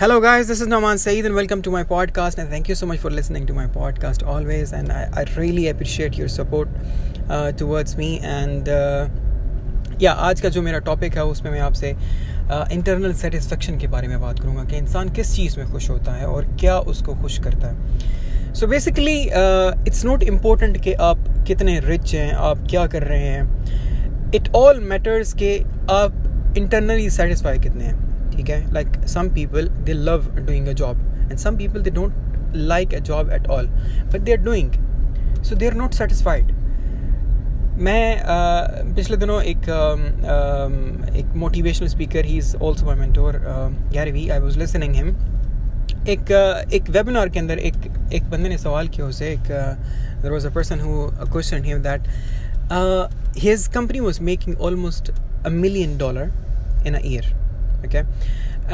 Hello guys this is Noman Saeed and welcome to my podcast and thank you so much for listening to my podcast always and I I really appreciate your support towards me and yeah आज का जो मेरा topic है, उसमें मैं आपसे uh, internal satisfaction के बारे में बात करूँगा कि इंसान किस चीज़ में खुश होता है और क्या उसको खुश करता है। So basically it's not important कि आप कितने रिच हैं, आप क्या कर रहे हैं। इट ऑल मैटर्स के आप इंटरनली सेटिस्फाई कितने हैं। ठीक है like some people they love doing a job and some people they don't like a job at all but they are doing so they are not satisfied मैं uh, पिछले दिनों एक uh, एक motivational speaker he is also my mentor Gary I was listening him एक uh, एक webinar के अंदर एक एक बंदे ने सवाल किया उसे एक there was a person who question him that his company was making almost a million dollar in a year okay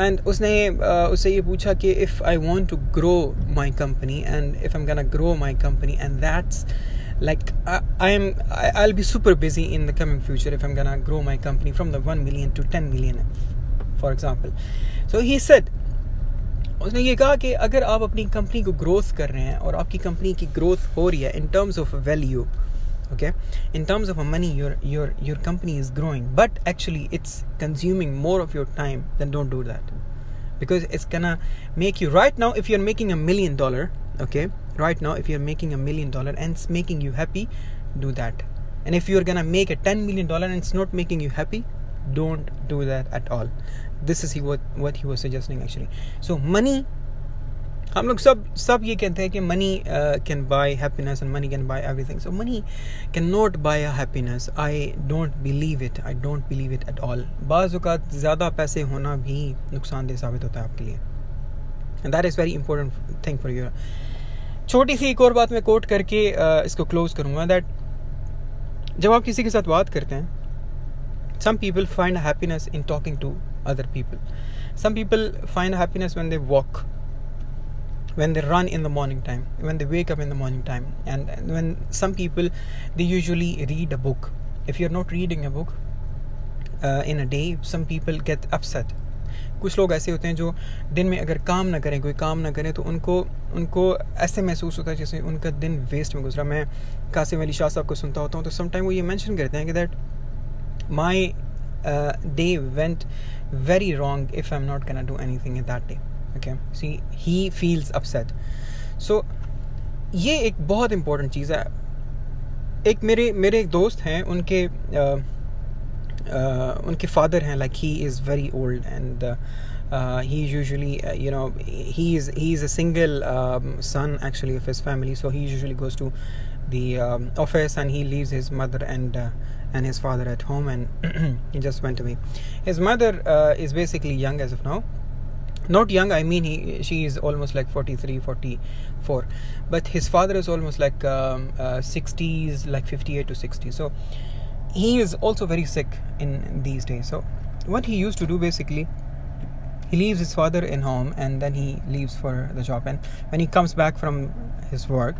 and उसने uh, उससे ये पूछा कि if I want to grow my company and if I'm gonna grow my company and that's like I, I'm I'll be super busy in the coming future if I'm gonna grow my company from the 1 million to 10 million for example. So he उसने ये कहा कि अगर आप अपनी company को growth कर रहे हैं और आपकी कंपनी की ग्रोथ हो रही है in terms of value okay? In terms of money your your your company is growing but actually it's consuming more of your time then don't do that. Because it's gonna make you right now if you're making a million dollar okay? Right now if you're making a million dollar and it's making you happy do that. And if you're gonna make a 10 million dollar and it's not making you happy don't do that at all. This is he what what he was suggesting actually. So money हम लोग सब सब ये कहते हैं कि money can buy happiness and money can buy everything so money can not buy a happiness I don't believe it I don't believe it at all बाज़ात ज़्यादा पैसे होना भी नुकसानदेह साबित होता है आपके लिए। And that is very important thing for your छोटी सी एक और बात मैं कोट करके uh, इसको क्लोज करूँगा दैट जब आप किसी के साथ बात करते हैं some people find happiness in talking to other people some people find happiness when they walk when they run in the morning time when they wake up in the morning time and when some people they usually read a book if you're not reading a book uh, in a day some people get upset कुछ लोग ऐसे होते हैं जो दिन में अगर काम ना करें कोई काम ना करें तो उनको उनको ऐसे महसूस होता है जैसे उनका दिन वेस्ट में गुजरा मैं कासिम अली शाह साहब को सुनता होता हूँ तो समटाइम वो ये मेंशन करते हैं कि that my day went very wrong if I am not can do anything in that day okay see he feels upset so ये एक बहुत इम्पोर्टेंट चीज़ है एक मेरे मेरे एक दोस्त हैं उनके uh, uh, उनके फादर हैं like he is very old and he usually uh, you know he is he is a single um, son actually of his family so he usually goes to the um, office and he leaves his mother and uh, and his father at home and he just went away his mother uh, is basically young as of now not young i mean he she is almost like 43 44 but his father is almost like um, uh, 60s like 58 to 60 so he is also very sick in, in these days. So what he used to do basically he leaves his father in home and then he leaves for the job. And when he comes back from his work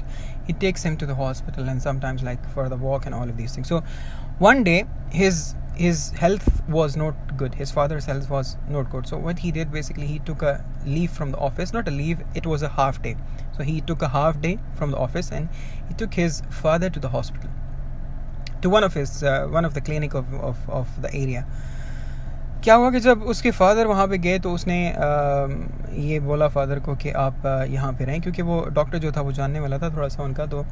he takes him to the hospital and sometimes like for the walk and all of these things. So one day his his health was not good his father's health was not good so what he did basically he took a leave from the office not a leave it was a half day so he took a half day from the office and he took his father to the hospital to one of his uh, one of the clinic of, of, of the area क्या हुआ कि जब उसके father वहाँ पे गए तो उसने आ, ये बोला फादर को कि आप यहाँ पे रहें क्योंकि वो डॉक्टर जो था वो जानने वाला था थोड़ा सा उनका तो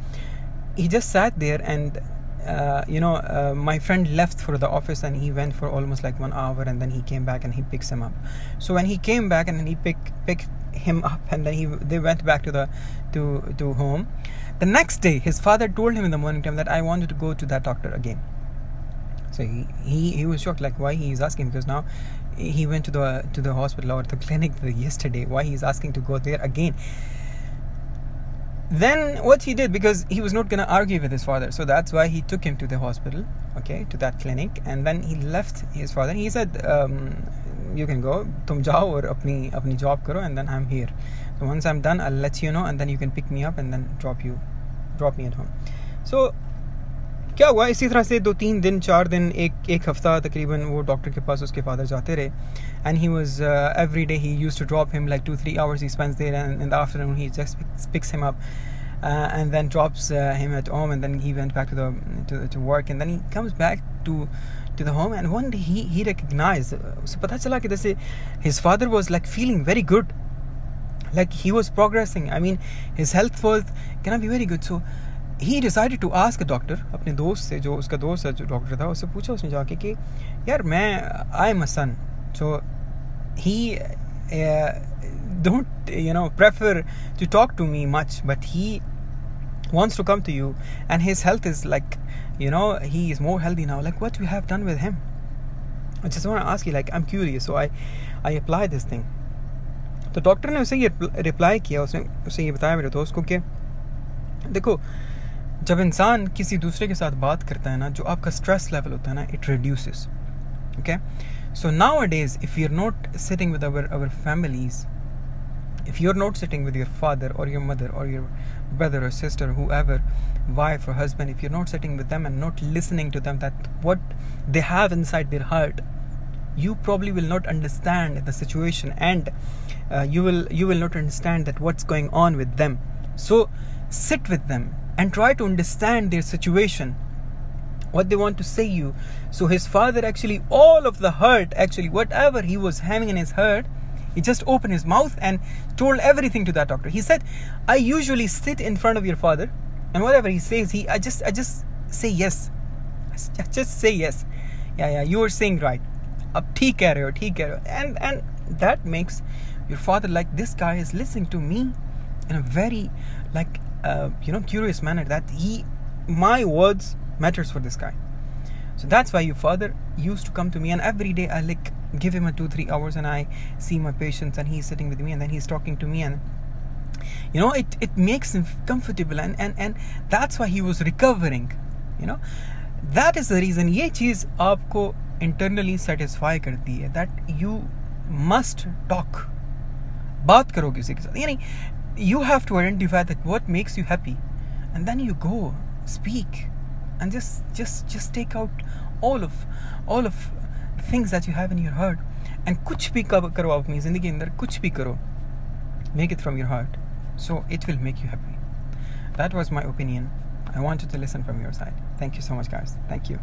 he just sat there and uh, you know, uh, my friend left for the office and he went for almost like one hour and then he came back and he picks him up. So when he came back and he pick picked him up and then he they went back to the to to home. The next day, his father told him in the morning time that I wanted to go to that doctor again. So he, he, he was shocked, like why he is asking because now he went to the to the hospital or the clinic yesterday. Why he is asking to go there again? Then what he did because he was not going to argue with his father so that's why he took him to the hospital okay to that clinic and then he left his father. He said um, you can go. tum jao or apni apni job karo and then i'm here. So once i'm done i'll let you know and then you can pick me up and then drop you drop me at home. So क्या हुआ इसी तरह से दो तीन दिन चार दिन एक एक हफ़्ता तकरीबन वो डॉक्टर के पास उसके फादर जाते रहे and he was every day he used to drop him like two three hours he spends there and in the afternoon he just picks him up uh, uh, him at home and then he went back to the to, to work and then he comes back to to the home and one day he he recognized उसे पता चला कि जैसे his father was like feeling very good like he was progressing I mean his health was gonna be very good so he decided to ask a doctor अपने दोस्त से, जो उसका दोस्त है, जो डॉक्टर था, उससे पूछा उसने जाके कि, यार, मैं I am a son so he don't you know prefer to talk to me much but he wants to come to you and his health is like you know he is more healthy now like what you have done with him जैसे मैंने आज की like I am curious so I I apply this thing तो doctor ने उसे ये reply किया, उसने उसे ये बताया मेरे दोस्त को कि, देखो जब इंसान किसी दूसरे के साथ बात करता है ना जो आपका स्ट्रेस लेवल होता है ना it reduces okay so now a days if you are not sitting with our our families if you're not sitting with your father or your mother or your brother or sister whoever wife or husband if you're not sitting with them and not listening to them that what they have inside their heart you probably will not understand the situation and uh, you will you will not understand that what's going on with them so sit with them and try to understand their situation what they want to say you. So his father actually all of the hurt actually whatever he was having in his hurt he just opened his mouth and told everything to that doctor. He said i usually sit in front of your father and whatever he says he i just i just say yes. I just say yes. Yeah yeah you were saying right. up take care take care and and that makes your father like this guy is listening to me in a very like uh, you know curious manner that he my words matters for this guy so that's why your father used to come to me and every day i like give him a two three hours and i see my patients and he's sitting with me and then he's talking to me and you know it, it makes him comfortable and, and and that's why he was recovering you know that is the reason ये चीज़ आपको internally satisfy करती है that you must talk बात करो किसी के साथ यानी you have to identify that what makes you happy and then you go speak and just just just take out all of all of the things that you have in your heart and kuch bhi karo apni zindagi andar kuch bhi karo make it from your heart. So it will make you happy. That was my opinion. I wanted to listen from your side. Thank you so much guys. Thank you.